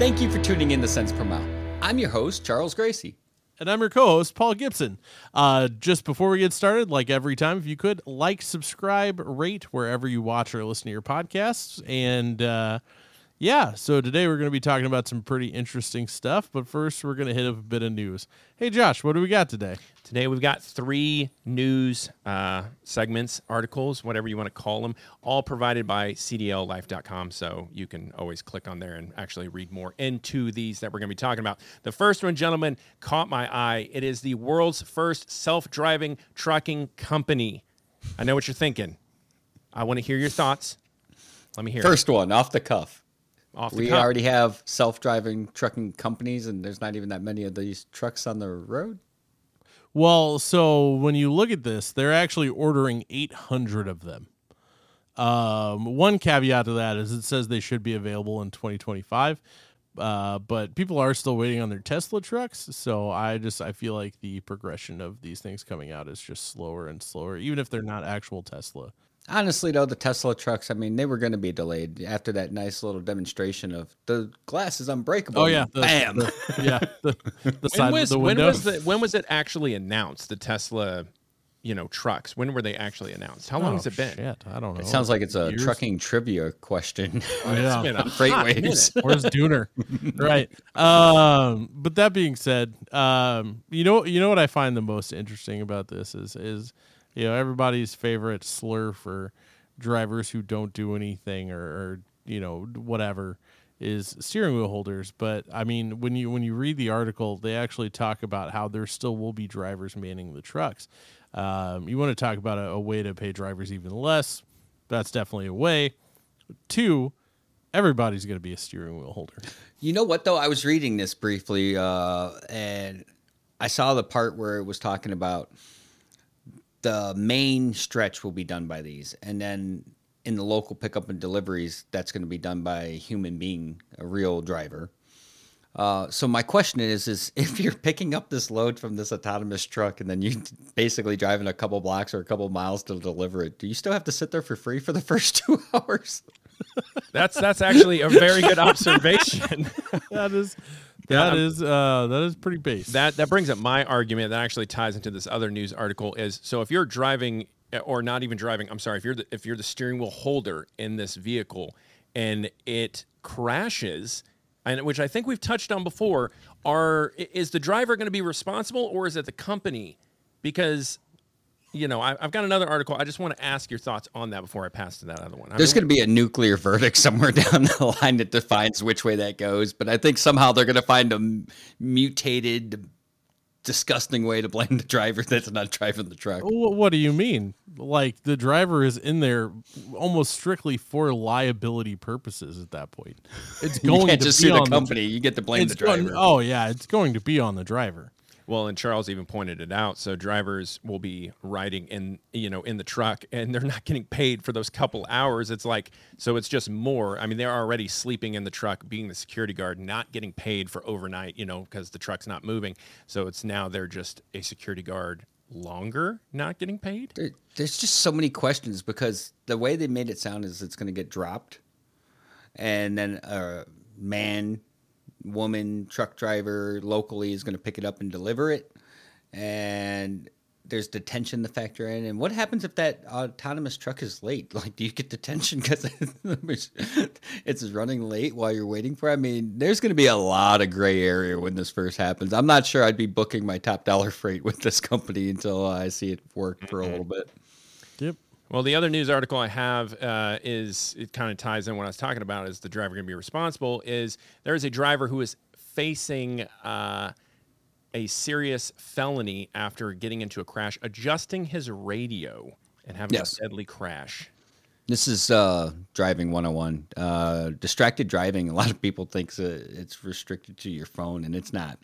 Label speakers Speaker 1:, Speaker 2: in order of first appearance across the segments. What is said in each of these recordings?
Speaker 1: Thank you for tuning in to Cents Per Mile. I'm your host, Charles Gracie.
Speaker 2: And I'm your co host, Paul Gibson. Uh, just before we get started, like every time, if you could like, subscribe, rate wherever you watch or listen to your podcasts. And uh, yeah, so today we're going to be talking about some pretty interesting stuff. But first, we're going to hit up a bit of news. Hey, Josh, what do we got today?
Speaker 3: Today we've got three news uh, segments, articles, whatever you want to call them, all provided by CDLLife.com. So you can always click on there and actually read more into these that we're going to be talking about. The first one, gentlemen, caught my eye. It is the world's first self driving trucking company. I know what you're thinking. I want to hear your thoughts. Let me hear
Speaker 1: First it. one, off the cuff.
Speaker 3: Off
Speaker 1: we
Speaker 3: cuff.
Speaker 1: already have self-driving trucking companies, and there's not even that many of these trucks on the road.
Speaker 2: Well, so when you look at this, they're actually ordering 800 of them. Um, one caveat to that is it says they should be available in 2025, uh, but people are still waiting on their Tesla trucks. So I just I feel like the progression of these things coming out is just slower and slower, even if they're not actual Tesla.
Speaker 1: Honestly, though, the Tesla trucks, I mean, they were going to be delayed after that nice little demonstration of the glass is unbreakable.
Speaker 2: Oh yeah, the,
Speaker 1: bam.
Speaker 2: the- yeah, the, the
Speaker 3: when
Speaker 2: side
Speaker 3: was,
Speaker 2: of the
Speaker 3: when was the, when was it actually announced? The Tesla, you know, trucks. When were they actually announced? How long
Speaker 2: Oh,
Speaker 3: has it been?
Speaker 2: Shit, I don't know.
Speaker 1: It sounds like it's a
Speaker 2: Years?
Speaker 1: trucking trivia question.
Speaker 2: Yeah.
Speaker 3: It's been a FreightWaves.
Speaker 2: Where's Dooner? right. Um, but that being said, um, you know, you know what I find the most interesting about this is, is, you know, everybody's favorite slur for drivers who don't do anything or, or you know, whatever is steering wheel holders. But I mean, when you when you read the article, they actually talk about how there still will be drivers manning the trucks. Um, you want to talk about a, a way to pay drivers even less? That's definitely a way. Two, everybody's going to be a steering wheel holder.
Speaker 1: You know what though? I was reading this briefly, uh, and I saw the part where it was talking about the main stretch will be done by these, and then in the local pickup and deliveries, that's going to be done by a human being, a real driver. Uh, so my question is: is if you're picking up this load from this autonomous truck and then you basically driving a couple blocks or a couple miles to deliver it, do you still have to sit there for free for the first two hours?
Speaker 3: That's that's actually a very good observation.
Speaker 2: That is
Speaker 3: Yeah,
Speaker 2: that
Speaker 3: I'm-
Speaker 2: is uh that is pretty base.
Speaker 3: that that brings up my argument that actually ties into this other news article is so if you're driving or not even driving, I'm sorry, if you're the, if you're the steering wheel holder in this vehicle and it crashes and which I think we've touched on before, are is the driver going to be responsible or is it the company? Because you know, I, I've got another article. I just want to ask your thoughts on that before I pass to that other one. I
Speaker 1: There's going to be a nuclear verdict somewhere down the line that defines which way that goes, but I think somehow they're going to find a m- mutated, disgusting way to blame the driver that's not driving the truck.
Speaker 2: What do you mean? Like the driver is in there almost strictly for liability purposes at that point. It's
Speaker 1: You
Speaker 2: going
Speaker 1: can't
Speaker 2: to
Speaker 1: just
Speaker 2: be
Speaker 1: sue the
Speaker 2: on
Speaker 1: company; you get to blame the
Speaker 2: it's going-
Speaker 1: driver.
Speaker 2: oh yeah, it's going to be on the driver.
Speaker 3: Well, and Charles even pointed it out. So drivers will be riding in, you know, in the truck, and they're not getting paid for those couple hours. It's like, so it's just more. I mean, they're already sleeping in the truck, being the security guard, not getting paid for overnight, you know, because the truck's not moving. So it's now they're just a security guard longer, not getting paid.
Speaker 1: There- there's just so many questions because the way they made it sound is it's going to get dropped, and then a man, woman, truck driver locally is going to pick it up and deliver it, and there's detention to factor in. And what happens if that autonomous truck is late? Like, do you get detention because it's running late while you're waiting for? it? I mean, there's going to be a lot of gray area when this first happens. I'm not sure I'd be booking my top dollar freight with this company until I see it work for a little bit.
Speaker 2: Yep.
Speaker 3: Well, the other news article I have uh, is it kind of ties in what I was talking about. Is the driver going to be responsible? Is there is a driver who is facing uh, a serious felony after getting into a crash, adjusting his radio and having
Speaker 1: Yes.
Speaker 3: a deadly crash.
Speaker 1: This is uh, driving 101. Uh, distracted driving, a lot of people think uh, it's restricted to your phone, and it's not.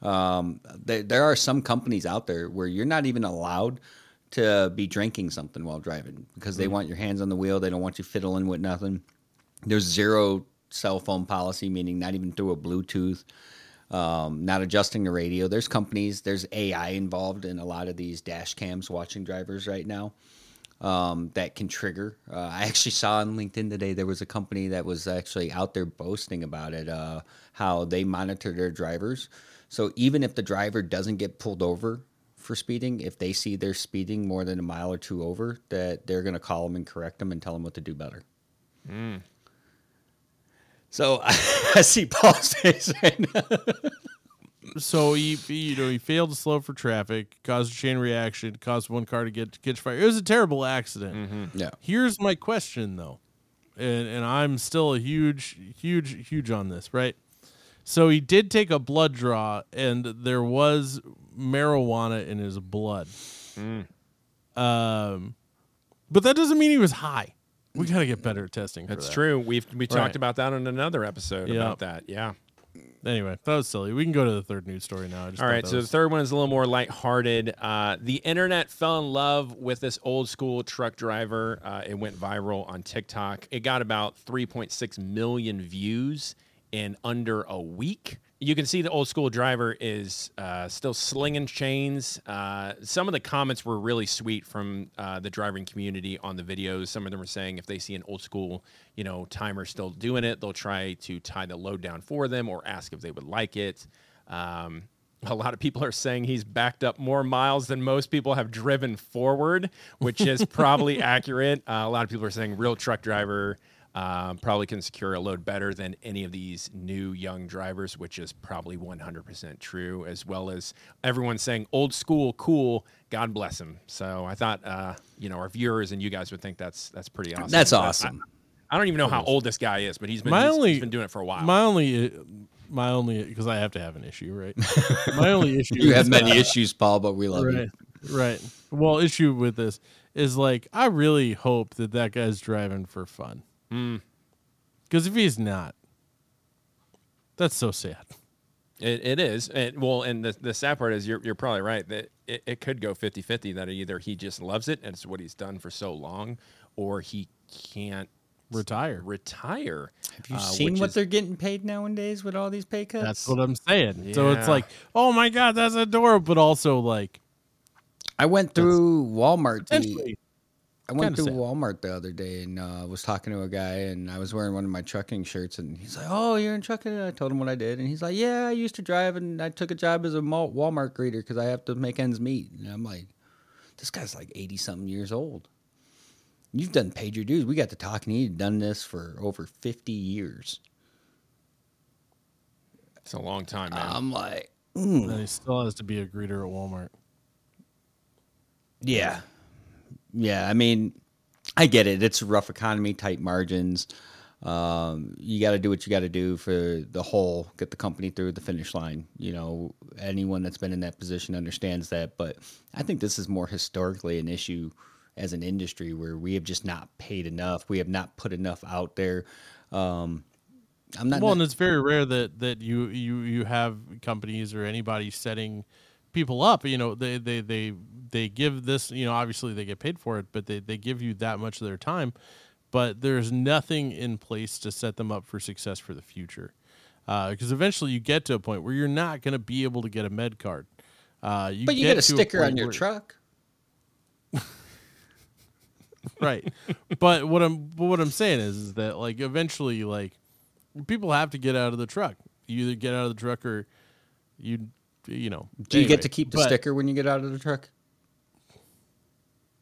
Speaker 1: Um, there, there are some companies out there where you're not even allowed to be drinking something while driving because they want your hands on the wheel. They don't want you fiddling with nothing. There's zero cell phone policy, meaning not even through a Bluetooth, um, not adjusting the radio. There's companies, there's AI involved in a lot of these dash cams watching drivers right now. um, that can trigger. Uh, I actually saw on LinkedIn today there was a company that was actually out there boasting about it, uh, how they monitor their drivers. So even if the driver doesn't get pulled over for speeding, if they see they're speeding more than a mile or two over, that they're going to call them and correct them and tell them what to do better. Mm. So I see Paul's face right now.
Speaker 2: so he, he, you know, he failed to slow for traffic, caused a chain reaction, caused one car to get catch fire. It was a terrible accident. Mm-hmm.
Speaker 1: Yeah.
Speaker 2: Here's my question though, and and I'm still a huge, huge, huge on this, right? So he did take a blood draw, and there was marijuana in his blood. Um, but that doesn't mean he was high. We got to get better at testing.
Speaker 3: That's
Speaker 2: that.
Speaker 3: true. We've we talked
Speaker 2: Right.
Speaker 3: about that on another episode
Speaker 2: Yeah.
Speaker 3: about that. Yeah.
Speaker 2: Anyway, that was silly. We can go to the third news story now. I just
Speaker 3: All
Speaker 2: thought
Speaker 3: so
Speaker 2: was-
Speaker 3: the third one is a little more lighthearted. Uh, the internet fell in love with this old school truck driver. Uh, it went viral on TikTok. It got about 3.6 million views in under a week. You can see the old school driver is uh, still slinging chains. Uh, some of the comments were really sweet from uh, the driving community on the videos. Some of them were saying if they see an old school, you know, timer still doing it, they'll try to tie the load down for them or ask if they would like it. Um, a lot of people are saying he's backed up more miles than most people have driven forward, which is probably accurate. Uh, a lot of people are saying real truck driver um, probably can secure a load better than any of these new young drivers, which is probably 100% true, as well as everyone saying old school cool. God bless him. So I thought, uh, you know, our viewers and you guys would think that's that's pretty awesome.
Speaker 1: That's
Speaker 3: But I-
Speaker 1: awesome.
Speaker 3: I, don't even know how old this guy is, but he's been,
Speaker 2: My
Speaker 3: he's-
Speaker 2: only-
Speaker 3: he's been doing it for a while.
Speaker 2: my only, my only, because I have to have an issue, right? my only issue.
Speaker 1: You have many
Speaker 2: uh,
Speaker 1: issues, Paul, but we love
Speaker 2: right,
Speaker 1: you.
Speaker 2: right. Well, issue with this is like I really hope that that guy's driving for fun.
Speaker 3: Hmm.
Speaker 2: Because if he's not, that's so sad.
Speaker 3: It, it is. It, well, and the, the sad part is you're, you're probably right that it, it could go 50 50 that either he just loves it and it's what he's done for so long, or he can't
Speaker 2: Retire.
Speaker 3: retire.
Speaker 1: Have you
Speaker 3: uh,
Speaker 1: seen
Speaker 3: which
Speaker 1: what
Speaker 3: is-
Speaker 1: they're getting paid nowadays with all these pay cuts?
Speaker 2: That's what I'm saying. So it's
Speaker 3: Yeah.
Speaker 2: like, oh my god, that's adorable, but also like,
Speaker 1: I went through Walmart. The,
Speaker 2: essentially,
Speaker 1: I went
Speaker 2: kinda
Speaker 1: through
Speaker 2: sad.
Speaker 1: Walmart the other day and uh, was talking to a guy, and I was wearing one of my trucking shirts, and he's like, "Oh, you're in trucking?" And I told him what I did, and he's like, "Yeah, I used to drive, and I took a job as a Walmart greeter because I have to make ends meet." And I'm like, "This guy's like eighty something years old. You've done paid your dues. We got to talking. He'd done this for over fifty years."
Speaker 3: It's a long time, man.
Speaker 1: I'm like, mm,
Speaker 2: and he still has to be a greeter at Walmart.
Speaker 1: Yeah. Yeah. I mean, I get it. It's a rough economy, tight margins. Um, you got to do what you got to do for the whole, get the company through the finish line. You know, anyone that's been in that position understands that. But I think this is more historically an issue as an industry where we have just not paid enough. We have not put enough out there. Um, I'm not.
Speaker 2: well, and it's very rare that that you you you have companies or anybody setting people up. You know, they they they they give this. You know, obviously they get paid for it, but they they give you that much of their time. But there's nothing in place to set them up for success for the future, because eventually you get to a point where you're not going to be able to get a med card. Uh, you
Speaker 1: but you
Speaker 2: get
Speaker 1: get a sticker
Speaker 2: point
Speaker 1: on your
Speaker 2: where-
Speaker 1: truck.
Speaker 2: right but what i'm but what i'm saying is, is that like eventually like people have to get out of the truck you either get out of the truck or you you know
Speaker 1: Do you get to keep the
Speaker 2: but-
Speaker 1: sticker when you get out of the truck?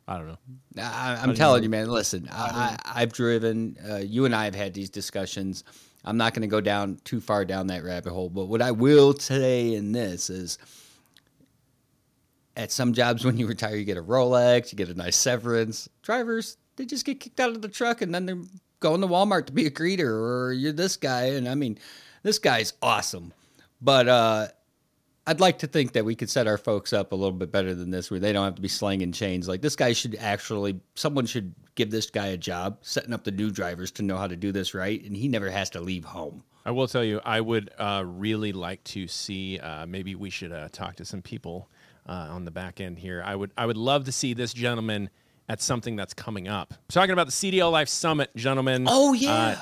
Speaker 2: I don't know
Speaker 1: I,
Speaker 2: you
Speaker 1: telling
Speaker 2: know?
Speaker 1: you, man. Listen, I, I've driven. Uh, you and I have had these discussions. I'm not going to go down too far down that rabbit hole. But what I will say in this is, at some jobs when you retire, you get a Rolex, you get a nice severance. Drivers, they just get kicked out of the truck, and then they're going to Walmart to be a greeter, or you're this guy. And I mean, this guy's awesome. But uh, I'd like to think that we could set our folks up a little bit better than this, where they don't have to be slinging chains. Like this guy should actually, someone should give this guy a job, setting up the new drivers to know how to do this right, and he never has to leave home.
Speaker 3: I will tell you, I would uh, really like to see. Uh, maybe we should uh, talk to some people uh, on the back end here. I would, I would love to see this gentleman at something that's coming up. talking about the CDL Life Summit, gentlemen.
Speaker 1: Oh,
Speaker 3: Uh,
Speaker 1: yeah.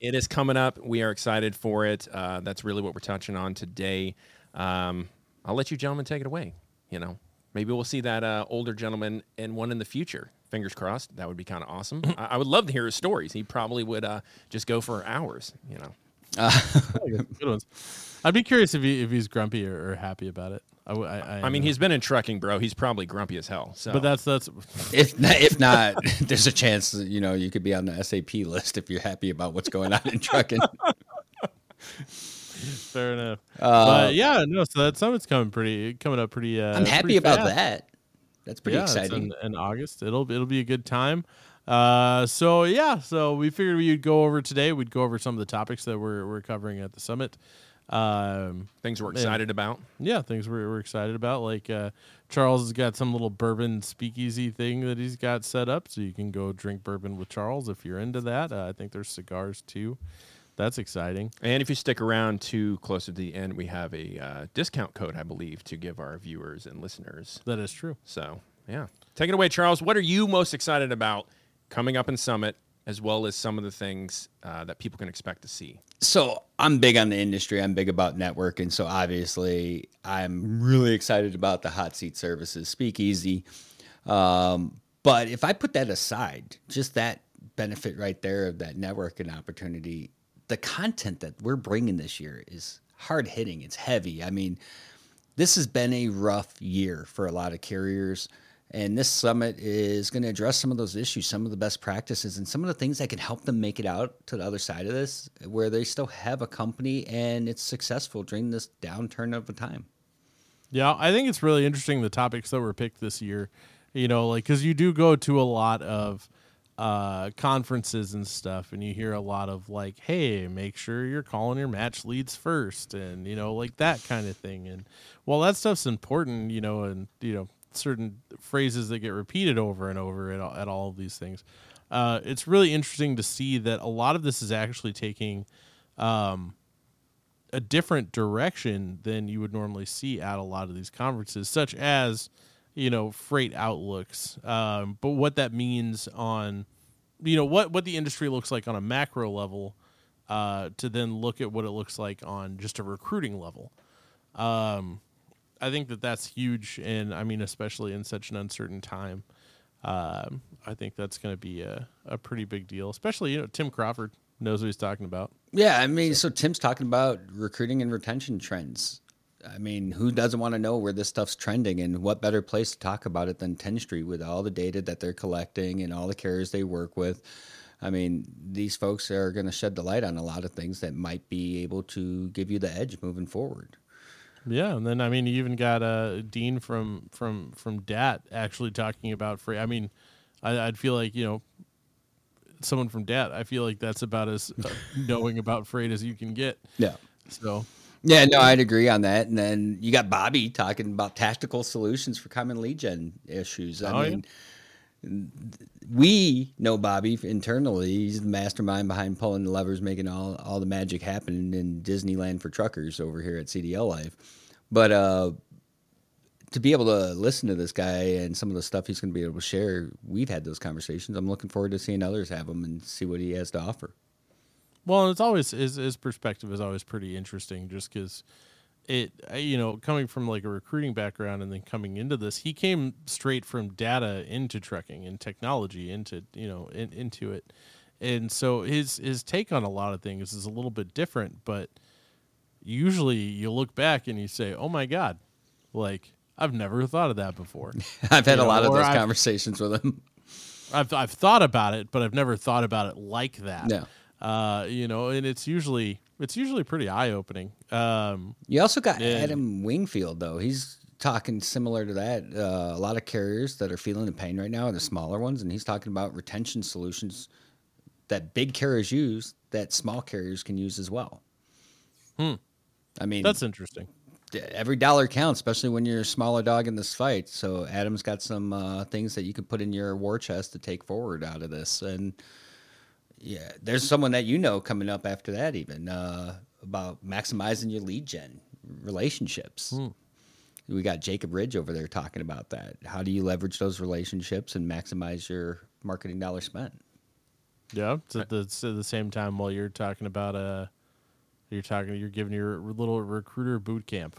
Speaker 3: it is coming up. We are excited for it. Uh, that's really what we're touching on today. Um, I'll let you gentlemen take it away. You know, maybe we'll see that uh, older gentleman and one in the future. Fingers crossed. That would be kind of awesome. I, I would love to hear his stories. He probably would uh, just go for hours. You know.
Speaker 2: Uh, Good ones. I'd be curious if he if he's grumpy or, or happy about it. I
Speaker 3: mean, he's been in trucking, bro. He's probably grumpy as hell. So,
Speaker 2: but that's that's
Speaker 1: If not, if not, there's a chance that you know you could be on the SAP list if you're happy about what's going on in trucking.
Speaker 2: fair enough. but yeah, no. So that summit's coming pretty coming up pretty. Uh,
Speaker 1: I'm happy
Speaker 2: pretty
Speaker 1: about
Speaker 2: fast.
Speaker 1: that. That's pretty
Speaker 2: yeah, it's
Speaker 1: exciting.
Speaker 2: in, in August. It'll it'll be a good time. Uh, so yeah, so we figured we'd go over today. We'd go over some of the topics that we're we're covering at the summit. Um,
Speaker 3: things we're excited about.
Speaker 2: yeah, things we're, we're excited about. Like uh, Charles has got some little bourbon speakeasy thing that he's got set up, so you can go drink bourbon with Charles if you're into that. Uh, I think there's cigars too. That's exciting.
Speaker 3: And if you stick around to closer to the end, we have a uh, discount code, I believe, to give our viewers and listeners.
Speaker 2: That is true.
Speaker 3: So, yeah. Take it away, Charles. What are you most excited about coming up in Summit, as well as some of the things uh, that people can expect to see?
Speaker 1: So I'm big on the industry. I'm big about networking. So obviously, I'm really excited about the hot seat services, Speakeasy. Um, but if I put that aside, just that benefit right there of that networking opportunity, the content that we're bringing this year is hard hitting. It's heavy. I mean, this has been a rough year for a lot of carriers. And this summit is going to address some of those issues, some of the best practices, and some of the things that can help them make it out to the other side of this, where they still have a company and it's successful during this downturn of a time.
Speaker 2: Yeah, I think it's really interesting the topics that were picked this year. You know, like because you do go to a lot of uh, conferences and stuff, and you hear a lot of like, "Hey, make sure you're calling your match leads first, and you know, like that kind of thing. And while that stuff's important, you know, and you know, certain phrases that get repeated over and over at all, at all of these things, uh, it's really interesting to see that a lot of this is actually taking. Um, a different direction than you would normally see at a lot of these conferences, such as you know freight outlooks. Um, but what that means on you know what what the industry looks like on a macro level, uh, to then look at what it looks like on just a recruiting level. Um, I think that that's huge, and I mean especially in such an uncertain time. Um, I think that's going to be a, a pretty big deal, especially you know Tim Crawford knows what he's talking about.
Speaker 1: Yeah, I mean, so, Tim's talking about recruiting and retention trends. I mean, who doesn't want to know where this stuff's trending, and what better place to talk about it than Tenstreet with all the data that they're collecting and all the carriers they work with. I mean, these folks are going to shed the light on a lot of things that might be able to give you the edge moving forward.
Speaker 2: Yeah, and then I mean, you even got uh, Dean from from from DAT actually talking about freight. I mean, I, I'd feel like you know, someone from DAT. I feel like that's about as uh, knowing about freight as you can get.
Speaker 1: Yeah.
Speaker 2: So
Speaker 1: Yeah, no, I'd agree on that. And then you got Bobby talking about tactical solutions for common lead gen issues. I
Speaker 2: Oh, yeah.
Speaker 1: mean, we know Bobby internally. He's the mastermind behind pulling the levers, making all, all the magic happen in Disneyland for truckers over here at CDL Life. But uh, to be able to listen to this guy and some of the stuff he's going to be able to share, we've had those conversations. I'm looking forward to seeing others have them and see what he has to offer.
Speaker 2: Well, it's always his his perspective is always pretty interesting, just because it you know coming from like a recruiting background and then coming into this, he came straight from data into trucking and technology into you know in, into it, and so his his take on a lot of things is a little bit different, but usually you look back and you say, oh my god, like I've never thought of that before.
Speaker 1: I've had
Speaker 2: You
Speaker 1: a lot of those
Speaker 2: I've-
Speaker 1: conversations with him.
Speaker 2: I've I've thought about it, but I've never thought about it like that.
Speaker 1: No.
Speaker 2: Uh, you know, and it's usually it's usually pretty eye opening. Um,
Speaker 1: You also got
Speaker 2: Yeah.
Speaker 1: Adam Wingfield though. He's talking similar to that. Uh, a lot of carriers that are feeling the pain right now are the smaller ones, and he's talking about retention solutions that big carriers use that small carriers can use as well.
Speaker 2: Hmm.
Speaker 1: I mean,
Speaker 2: that's interesting.
Speaker 1: every dollar counts, especially when you're a smaller dog in this fight. So Adam's got some uh, things that you can put in your war chest to take forward out of this, and yeah, there's someone that you know coming up after that, even uh, about maximizing your lead gen relationships. We got Jacob Ridge over there talking about that. How do you leverage those relationships and maximize your marketing dollar spent?
Speaker 2: Yeah, it's at the, it's at the same time while you're talking about uh, you're talking, you're giving your little recruiter boot camp.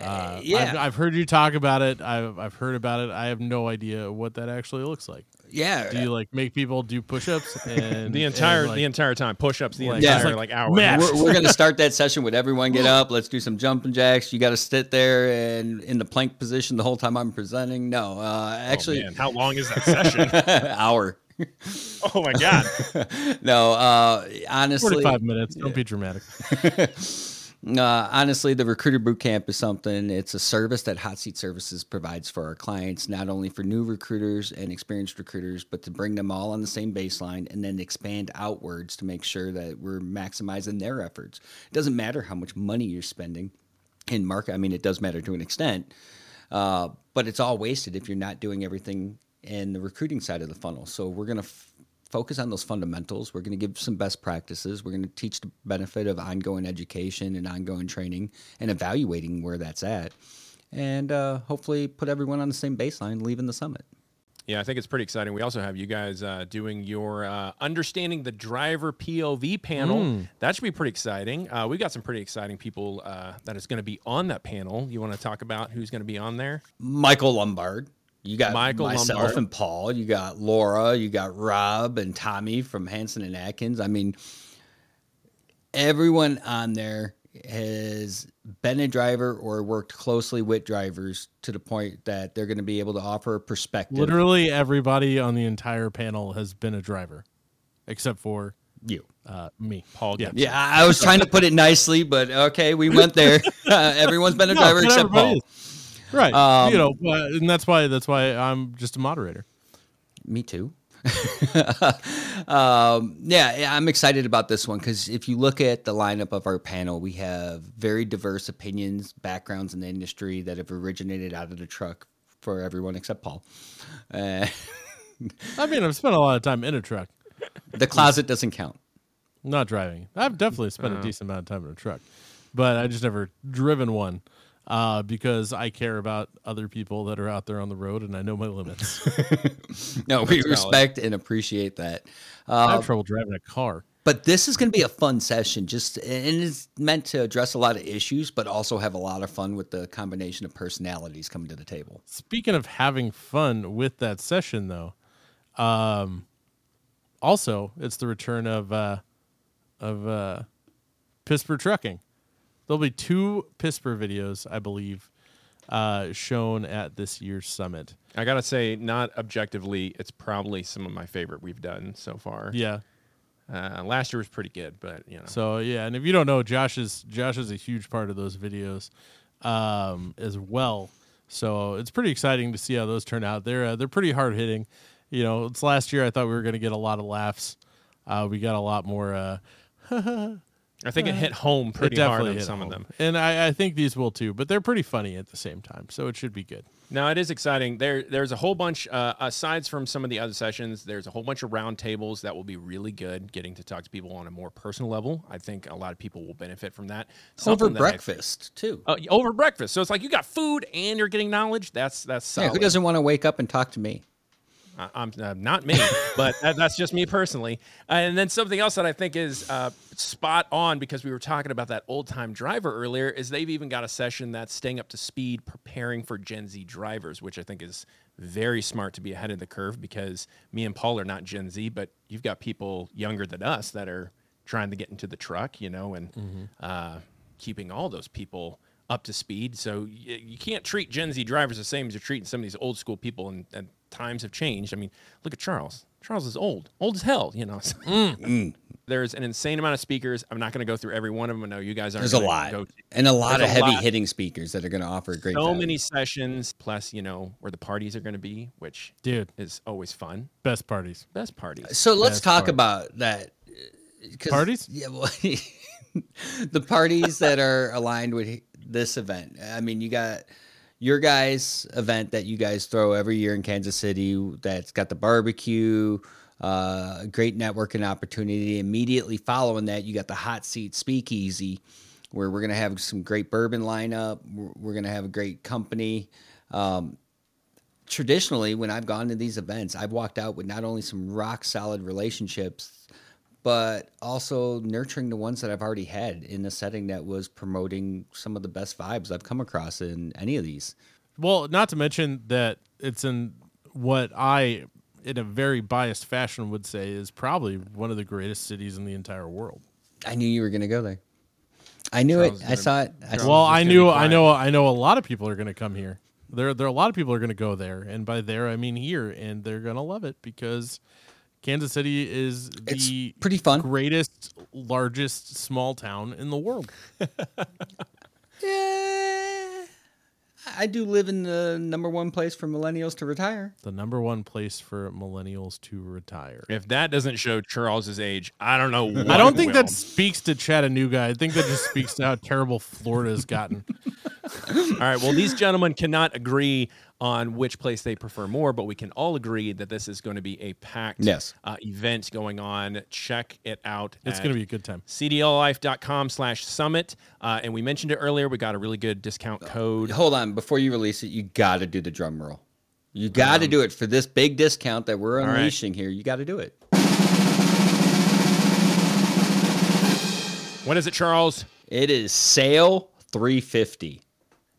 Speaker 2: Uh,
Speaker 1: yeah.
Speaker 2: I've, I've heard you talk about it. I've I've heard about it. I have no idea what that actually looks like.
Speaker 1: Yeah.
Speaker 2: Do you like make people do push-ups and
Speaker 3: The entire
Speaker 2: and, like,
Speaker 3: the entire time, push-ups the
Speaker 2: Like-
Speaker 3: entire
Speaker 2: Yeah.
Speaker 3: like hour.
Speaker 2: Matt.
Speaker 1: we're, we're going to start that session with everyone get up. Let's do some jumping jacks. You got to sit there and in the plank position the whole time I'm presenting. No, uh,
Speaker 3: Oh,
Speaker 1: actually,
Speaker 3: man, how long is that session?
Speaker 1: hour.
Speaker 3: oh my god!
Speaker 1: No, uh, honestly,
Speaker 2: forty-five minutes. Don't be dramatic.
Speaker 1: Uh, honestly, the recruiter boot camp is something. It's a service that Hot Seat Services provides for our clients, not only for new recruiters and experienced recruiters, but to bring them all on the same baseline and then expand outwards to make sure that we're maximizing their efforts. It doesn't matter how much money you're spending in market. I mean, it does matter to an extent, uh, but it's all wasted if you're not doing everything in the recruiting side of the funnel. So we're going to f- focus on those fundamentals. We're going to give some best practices. We're going to teach the benefit of ongoing education and ongoing training and evaluating where that's at. And uh, hopefully put everyone on the same baseline leaving the summit.
Speaker 3: Yeah, I think it's pretty exciting. We also have you guys uh, doing your uh, understanding the driver POV panel. That should be pretty exciting. Uh, we got some pretty exciting people uh, that is going to be on that panel. You want to talk about who's going to be on there?
Speaker 1: Michael Lombard. You got
Speaker 3: Michael
Speaker 1: myself
Speaker 3: Lombard.
Speaker 1: and Paul. You got Laura. You got Rob and Tommy from Hanson and Atkins. I mean, everyone on there has been a driver or worked closely with drivers to the point that they're going to be able to offer a perspective.
Speaker 2: Literally everybody on the entire panel has been a driver, except for
Speaker 1: you.
Speaker 2: uh, me.
Speaker 3: Paul
Speaker 2: Yeah.
Speaker 3: Gibson.
Speaker 1: Yeah, I I was trying to put it nicely, but okay, we went there. Uh, everyone's been a
Speaker 2: No,
Speaker 1: driver except
Speaker 2: everybody
Speaker 1: Paul.
Speaker 2: is. Right.
Speaker 1: Um,
Speaker 2: you know, and that's why that's why I'm just a moderator.
Speaker 1: Me too. um, yeah, yeah, I'm excited about this one because if you look at the lineup of our panel, we have very diverse opinions, backgrounds in the industry that have originated out of the truck for everyone except Paul. Uh,
Speaker 2: I mean, I've spent a lot of time in a truck,
Speaker 1: the closet doesn't count.
Speaker 2: not driving. I've definitely spent a decent amount of time in a truck, but I just never driven one uh, because I care about other people that are out there on the road and I know my limits.
Speaker 1: No, we respect and appreciate that.
Speaker 2: I
Speaker 1: Uh,
Speaker 2: have trouble driving a car.
Speaker 1: but this is going to be a fun session just and it's meant to address a lot of issues but also have a lot of fun with the combination of personalities coming to the table
Speaker 2: Speaking of having fun with that session, though, um, also it's the return of uh, of uh, Pisper Trucking. There'll be two Pisper videos, I believe, uh, shown at this year's summit.
Speaker 3: I gotta say, not objectively, it's probably some of my favorite we've done so far.
Speaker 2: Yeah.
Speaker 3: Uh, last year was pretty good, but you know,
Speaker 2: So yeah, and if you don't know, Josh is Josh is a huge part of those videos um, as well. So it's pretty exciting to see how those turn out. They're uh, they're pretty hard hitting. You know, it's last year I thought we were going to get a lot of laughs. Uh, we got a lot more.
Speaker 3: I think it hit home pretty hard on
Speaker 2: hit
Speaker 3: some
Speaker 2: home.
Speaker 3: of them.
Speaker 2: and I, I think these will too. But they're pretty funny at the same time, so it should be good.
Speaker 3: Now it is exciting. There, there's a whole bunch. Uh, aside from some of the other sessions, there's a whole bunch of roundtables that will be really good. Getting to talk to people on a more personal level, I think a lot of people will benefit from that.
Speaker 1: over
Speaker 3: Something that I-
Speaker 1: breakfast too
Speaker 3: Uh, over breakfast. So it's like you got food and you're getting knowledge. That's that's
Speaker 1: yeah,
Speaker 3: solid.
Speaker 1: who doesn't want to wake up and talk to me
Speaker 3: I- I'm uh, not me, but that, that's just me personally. Uh, and then something else that I think is uh, spot on because we were talking about that old time driver earlier is they've even got a session that's staying up to speed, preparing for Gen Z drivers, which I think is very smart to be ahead of the curve because me and Paul are not Gen Z, but you've got people younger than us that are trying to get into the truck, you know, and uh, keeping all those people up to speed. So y- you can't treat Gen Z drivers the same as you're treating some of these old school people, and, and times have changed. I mean, look at Charles. Charles is old, old as hell. You know, there's an insane amount of speakers. I'm not going to go through every one of them. I know you guys aren't.
Speaker 1: There's a lot
Speaker 3: Go
Speaker 1: and a lot
Speaker 3: There's
Speaker 1: of
Speaker 3: a
Speaker 1: heavy
Speaker 3: lot.
Speaker 1: hitting speakers that are going to offer great
Speaker 3: so
Speaker 1: value.
Speaker 3: many sessions, plus you know where the parties are going to be, which
Speaker 2: Dude,
Speaker 3: is always fun.
Speaker 2: best parties.
Speaker 3: Best parties.
Speaker 1: So let's
Speaker 2: Best
Speaker 1: talk
Speaker 2: part.
Speaker 1: about that. uh, 'cause-
Speaker 2: Parties?
Speaker 1: Yeah, well, the parties that are aligned with this event. I mean, you got your guys' event that you guys throw every year in Kansas City that's got the barbecue, uh, great networking opportunity. Immediately following that, you got the hot seat speakeasy where we're going to have some great bourbon lineup. We're, going to have a great company. Um, traditionally when I've gone to these events, I've walked out with not only some rock solid relationships, but also nurturing the ones that I've already had in a setting that was promoting some of the best vibes I've come across in any of these.
Speaker 2: Well, not to mention that it's in what I, in a very biased fashion, would say is probably one of the greatest cities in the entire world.
Speaker 1: I knew you were going to go there. I knew
Speaker 3: Charles
Speaker 1: it. I saw it. I saw
Speaker 2: well, I knew, I know, I know a lot of people are going to come here. There, there are a lot of people are going to go there, and by there I mean here, and they're going to love it because Kansas City is
Speaker 1: It's
Speaker 2: the
Speaker 1: pretty fun.
Speaker 2: greatest, largest small town in the world.
Speaker 1: Yeah. I do live in the number one place for millennials to retire.
Speaker 2: The number one place for millennials to retire.
Speaker 3: If that doesn't show Charles's age, I don't know. What
Speaker 2: I don't think
Speaker 3: will.
Speaker 2: that speaks to Chattanooga. I think that just speaks to how terrible Florida's gotten.
Speaker 3: All right. Well, these gentlemen cannot agree on which place they prefer more, but we can all agree that this is going to be a packed
Speaker 1: Yes.
Speaker 3: uh, event going on. Check it out.
Speaker 2: It's going to be a good time.
Speaker 3: cdllife.com slash summit. Uh, and we mentioned it earlier. We got a really good discount code.
Speaker 1: Hold on, before you release it, you got to do the drum roll. You got to do it for this big discount that we're
Speaker 3: right.
Speaker 1: unleashing here. You got to do it.
Speaker 3: What is it, Charles?
Speaker 1: It is sale 350.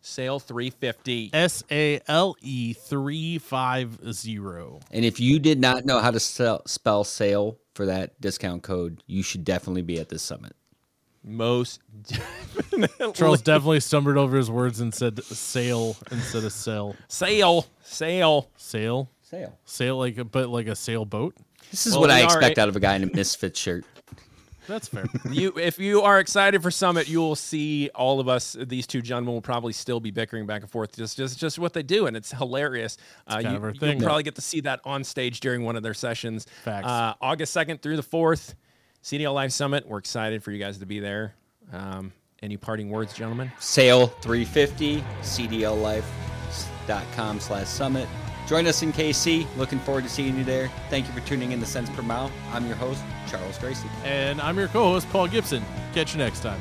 Speaker 3: Sale 350.
Speaker 2: S A L E three five zero.
Speaker 1: And if you did not know how to sell, spell sale for that discount code, you should definitely be at this summit.
Speaker 3: Most
Speaker 2: Charles definitely stumbled over his words and said sail instead of sell.
Speaker 3: sale. Sale.
Speaker 2: Sail,
Speaker 1: Sale.
Speaker 2: sail like a but like a sailboat.
Speaker 1: This is
Speaker 3: Well,
Speaker 1: what I expect
Speaker 3: a-
Speaker 1: out of a guy in a Misfit shirt.
Speaker 2: That's fair.
Speaker 3: you if you are excited for Summit, you will see all of us. These two gentlemen will probably still be bickering back and forth. Just just just what they do, and it's hilarious. Uh, you,
Speaker 2: of
Speaker 3: You'll
Speaker 2: thing.
Speaker 3: probably get to see that on stage during one of their sessions.
Speaker 2: Facts.
Speaker 3: Uh, August second through the fourth, CDL Life Summit. We're excited for you guys to be there. Um, any parting words, gentlemen?
Speaker 1: Sale 350, cdllife.com slash summit. Join us in KC. Looking forward to seeing you there. Thank you for tuning in to Cents Per Mile. I'm your host, Charles Gracie.
Speaker 2: and I'm your co-host Paul Gibson. Catch you next time.